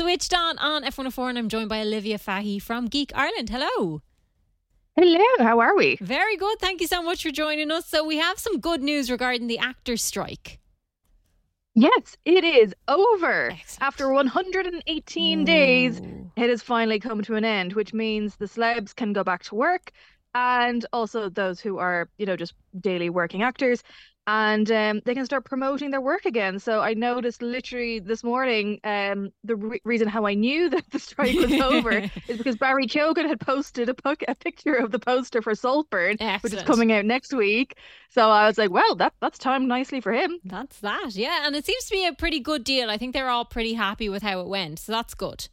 Switched on on FM104, and I'm joined by Olivia Fahy from Geek Ireland. Hello. Hello, how are we? Very good. Thank you so much for joining us. So, we have some good news regarding the actors' strike. Yes, it is over. Excellent. After 118 days, it has finally come to an end, which means the celebs can go back to work and also those who are, you know, just daily working actors and um, they can start promoting their work again. So I noticed literally this morning um, the re- reason how I knew that the strike was over is because Barry Keoghan had posted a, po- a picture of the poster for Saltburn, which is coming out next week. So I was like, well, that that's timed nicely for him. That's that, yeah. And it seems to be a pretty good deal. I think they're all pretty happy with how it went. So, that's good.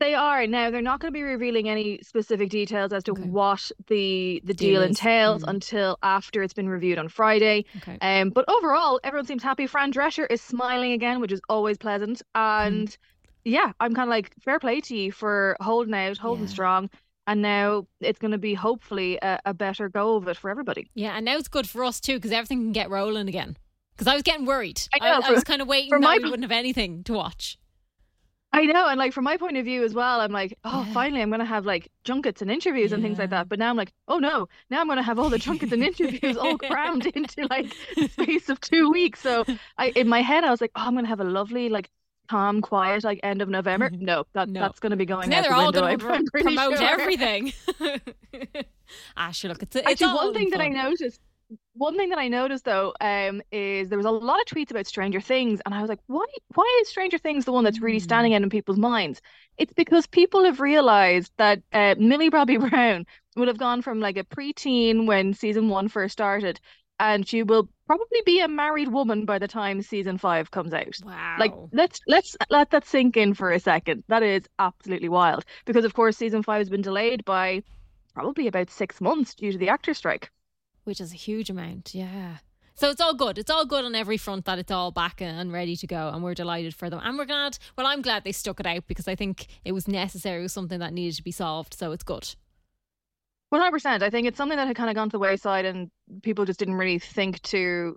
They are now. They're not going to be revealing any specific details as to Okay. what the the Deal deal, entails Mm. until after it's been reviewed on Friday. Okay. Um, but overall, everyone seems happy. Fran Drescher is smiling again, which is always pleasant. Mm. And yeah, I'm kind of like fair play to you for holding out, holding Yeah. strong. And now it's going to be hopefully a, a better go of it for everybody. Yeah, and now it's good for us too because everything can get rolling again. Because I was getting worried. I know, I, for- was kind of waiting for that my we wouldn't have anything to watch. I know, and like from my point of view as well, I'm like, oh, Yeah. finally, I'm gonna have like junkets and interviews and things like that. But now I'm like, oh no, now I'm gonna have all the junkets and interviews all crammed into like the space of two weeks. So I, in my head, I was like, oh, I'm gonna have a lovely like calm, quiet like end of November. No, that No. that's gonna be going now they're the all window. to promote sure. everything. ah, sure, look, it's, it's Actually, all one in thing that I noticed, one thing that I noticed though, um, is there was a lot of tweets about Stranger Things, and I was like, why, why is Stranger Things the one that's really Mm. standing out in people's minds? It's because people have realized that uh, Millie Bobby Brown would have gone from like a preteen when season one first started, and she will probably be a married woman by the time season five comes out. Wow. Like let's let's let that sink in for a second. That is absolutely wild because of course season five has been delayed by probably about six months due to the actor strike. Which is a huge amount. Yeah. So it's all good. It's all good on every front that it's all back and ready to go, and we're delighted for them. And we're glad. Well, I'm glad they stuck it out because I think it was necessary. It was something that needed to be solved. So it's good. One hundred percent. I think it's something that had kind of gone to the wayside, and people just didn't really think to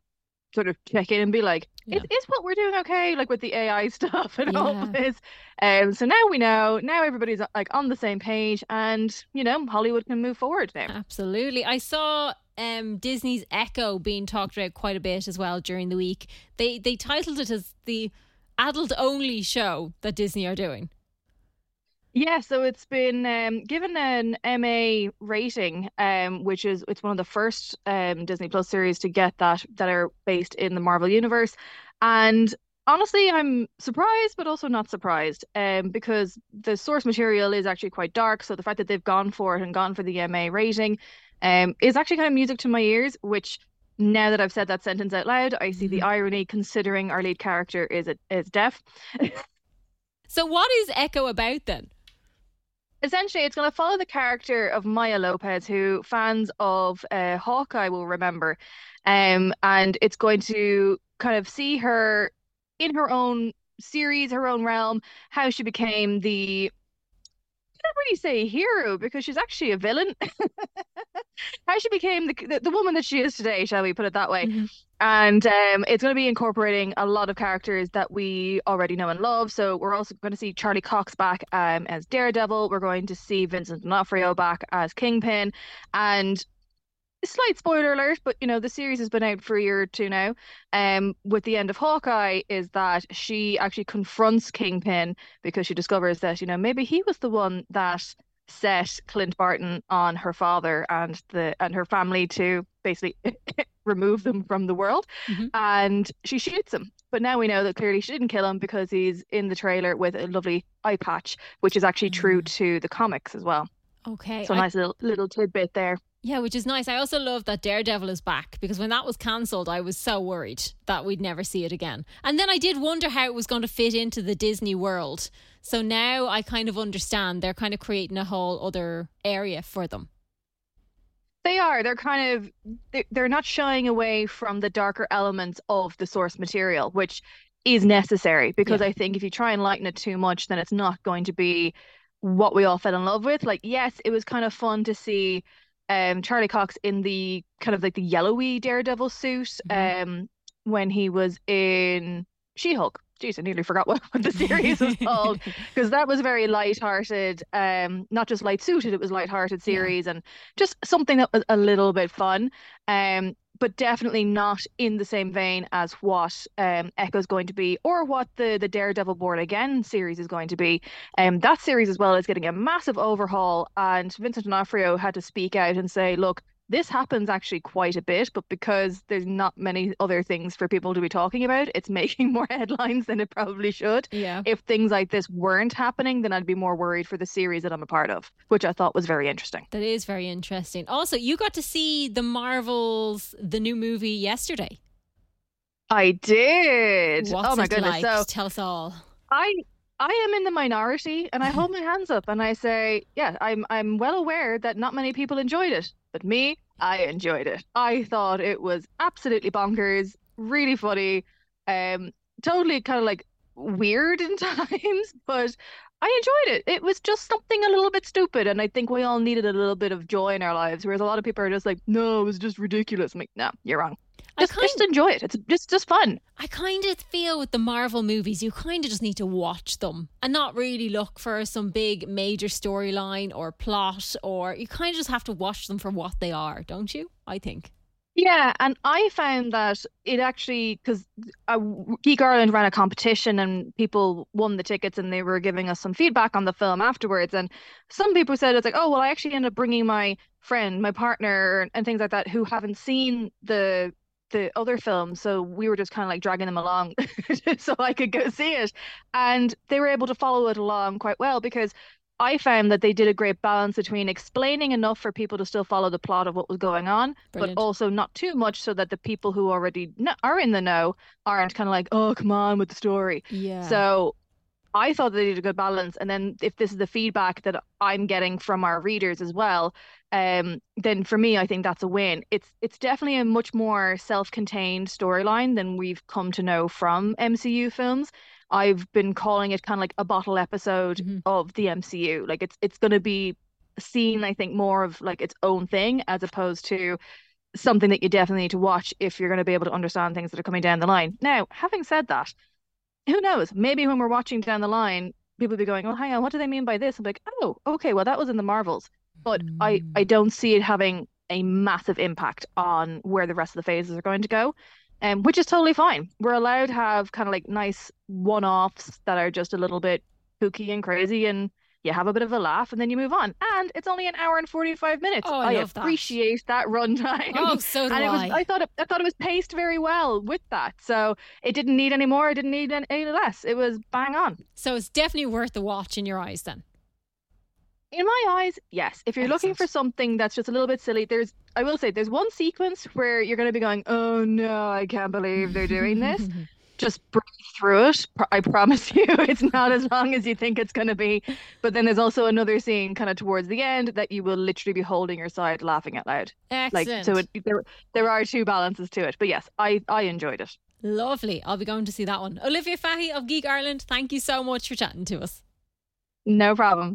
sort of check in and be like, Yeah. "Is is what we're doing okay?" Like with the AI stuff and all Yeah. of this. Um. So now we know. Now everybody's like on the same page, and you know Hollywood can move forward now. Absolutely. I saw um, Disney's Echo being talked about quite a bit as well during the week. They they titled it as the adult only show that Disney are doing. Yeah, so it's been um, given an MA rating, um, which is it's one of the first um, Disney Plus series to get that that are based in the Marvel universe. And honestly, I'm surprised, but also not surprised, um, because the source material is actually quite dark. So the fact that they've gone for it and gone for the MA rating, um, is actually kind of music to my ears. Which now that I've said that sentence out loud, I see the Mhm. irony, considering our lead character is is deaf. So what is Echo about then? Essentially, it's going to follow the character of Maya Lopez, who fans of uh, Hawkeye will remember. Um, and it's going to kind of see her in her own series, her own realm, how she became the, Can't really say hero because she's actually a villain. How she became the, the the woman that she is today, shall we put it that way? Mhm. And um, it's going to be incorporating a lot of characters that we already know and love. So we're also going to see Charlie Cox back um, as Daredevil. We're going to see Vincent D'Onofrio back as Kingpin. And slight spoiler alert, but you know the series has been out for a year or two now. Um, with the end of Hawkeye, is that she actually confronts Kingpin because she discovers that you know maybe he was the one that set Clint Barton on her father and the and her family to basically remove them from the world. Mhm. And she shoots him. But now we know that clearly she didn't kill him because he's in the trailer with a lovely eye patch, which is actually true Mm. to the comics as well. Okay. So I- nice little little tidbit there. Yeah, which is nice. I also love that Daredevil is back because when that was cancelled, I was so worried that we'd never see it again. And then I did wonder how it was going to fit into the Disney world. So now I kind of understand they're kind of creating a whole other area for them. They are. They're kind of they- they're not shying away from the darker elements of the source material, which is necessary because Yeah. I think if you try and lighten it too much, then it's not going to be what we all fell in love with. Like, yes, it was kind of fun to see um Charlie Cox in the kind of like the yellowy Daredevil suit Mhm. um when he was in She-Hulk. geez, I nearly forgot what, what the series was called because that was very light-hearted, um, not just light-suited, it was light-hearted series yeah. and just something that was a little bit fun. Um, but definitely not in the same vein as what um, Echo is going to be or what the the Daredevil Born Again series is going to be. Um, that series as well is getting a massive overhaul, and Vincent D'Onofrio had to speak out and say, "Look, this happens actually quite a bit, but because there's not many other things for people to be talking about, it's making more headlines than it probably should. Yeah. If things like this weren't happening, then I'd be more worried for the series that I'm a part of, which I thought was very interesting. That is very interesting. Also, you got to see the Marvels, the new movie yesterday. I did. What's oh my goodness! Like? So tell us all. I I am in the minority and I hold my hands up and I say, yeah, I'm I'm well aware that not many people enjoyed it, but me, I enjoyed it. I thought it was absolutely bonkers, really funny, um, totally kind of like weird in times, but I enjoyed it. It was just something a little bit stupid, and I think we all needed a little bit of joy in our lives. Whereas a lot of people are just like, "No, it was just ridiculous." I'm like, "No, you're wrong." Just, kind, just enjoy it. It's just just fun. I kind of feel with the Marvel movies, you kind of just need to watch them and not really look for some big major storyline or plot, or you kind of just have to watch them for what they are, don't you? I think. Yeah, and I found that it actually because Geek Ireland ran a competition and people won the tickets and they were giving us some feedback on the film afterwards. And some people said it's like, oh well, I actually ended up bringing my friend, my partner, and things like that who haven't seen the the other film, so we were just kind of like dragging them along so I could go see it. And they were able to follow it along quite well because I found that they did a great balance between explaining enough for people to still follow the plot of what was going on, Brilliant. but also not too much so that the people who already are in the know aren't kind of like, oh, come on with the story. Yeah. So I thought they did a good balance. And then if this is the feedback that I'm getting from our readers as well, um, then for me, I think that's a win. It's it's definitely a much more self-contained storyline than we've come to know from MCU films. I've been calling it kind of like a bottle episode mm-hmm. of the MCU. Like it's it's going to be seen, I think, more of like its own thing as opposed to something that you definitely need to watch if you're going to be able to understand things that are coming down the line. Now, having said that, who knows? Maybe when we're watching down the line, people be going, "Oh, hang on, what do they mean by this?" I'm like, "Oh, okay, well that was in the Marvels," but mm. I I don't see it having a massive impact on where the rest of the phases are going to go, um, which is totally fine. We're allowed to have kind of like nice one-offs that are just a little bit kooky and crazy and you have a bit of a laugh and then you move on. And it's only an hour and 45 minutes. Oh, I, I appreciate that, that runtime. Oh, so do and it was, I. I thought it, I thought it was paced very well with that. So it didn't need any more. It didn't need any less. It was bang on. So it's definitely worth the watch in your eyes then. In my eyes, yes. If you're Excellent. looking for something that's just a little bit silly, there's I will say there's one sequence where you're going to be going, "Oh no, I can't believe they're doing this." just breathe through it. I promise you, it's not as long as you think it's going to be. But then there's also another scene kind of towards the end that you will literally be holding your side laughing out loud. Excellent. Like so, it, there there are two balances to it. But yes, I I enjoyed it. Lovely. I'll be going to see that one. Olivia Fahy of Geek Ireland, thank you so much for chatting to us. No problem.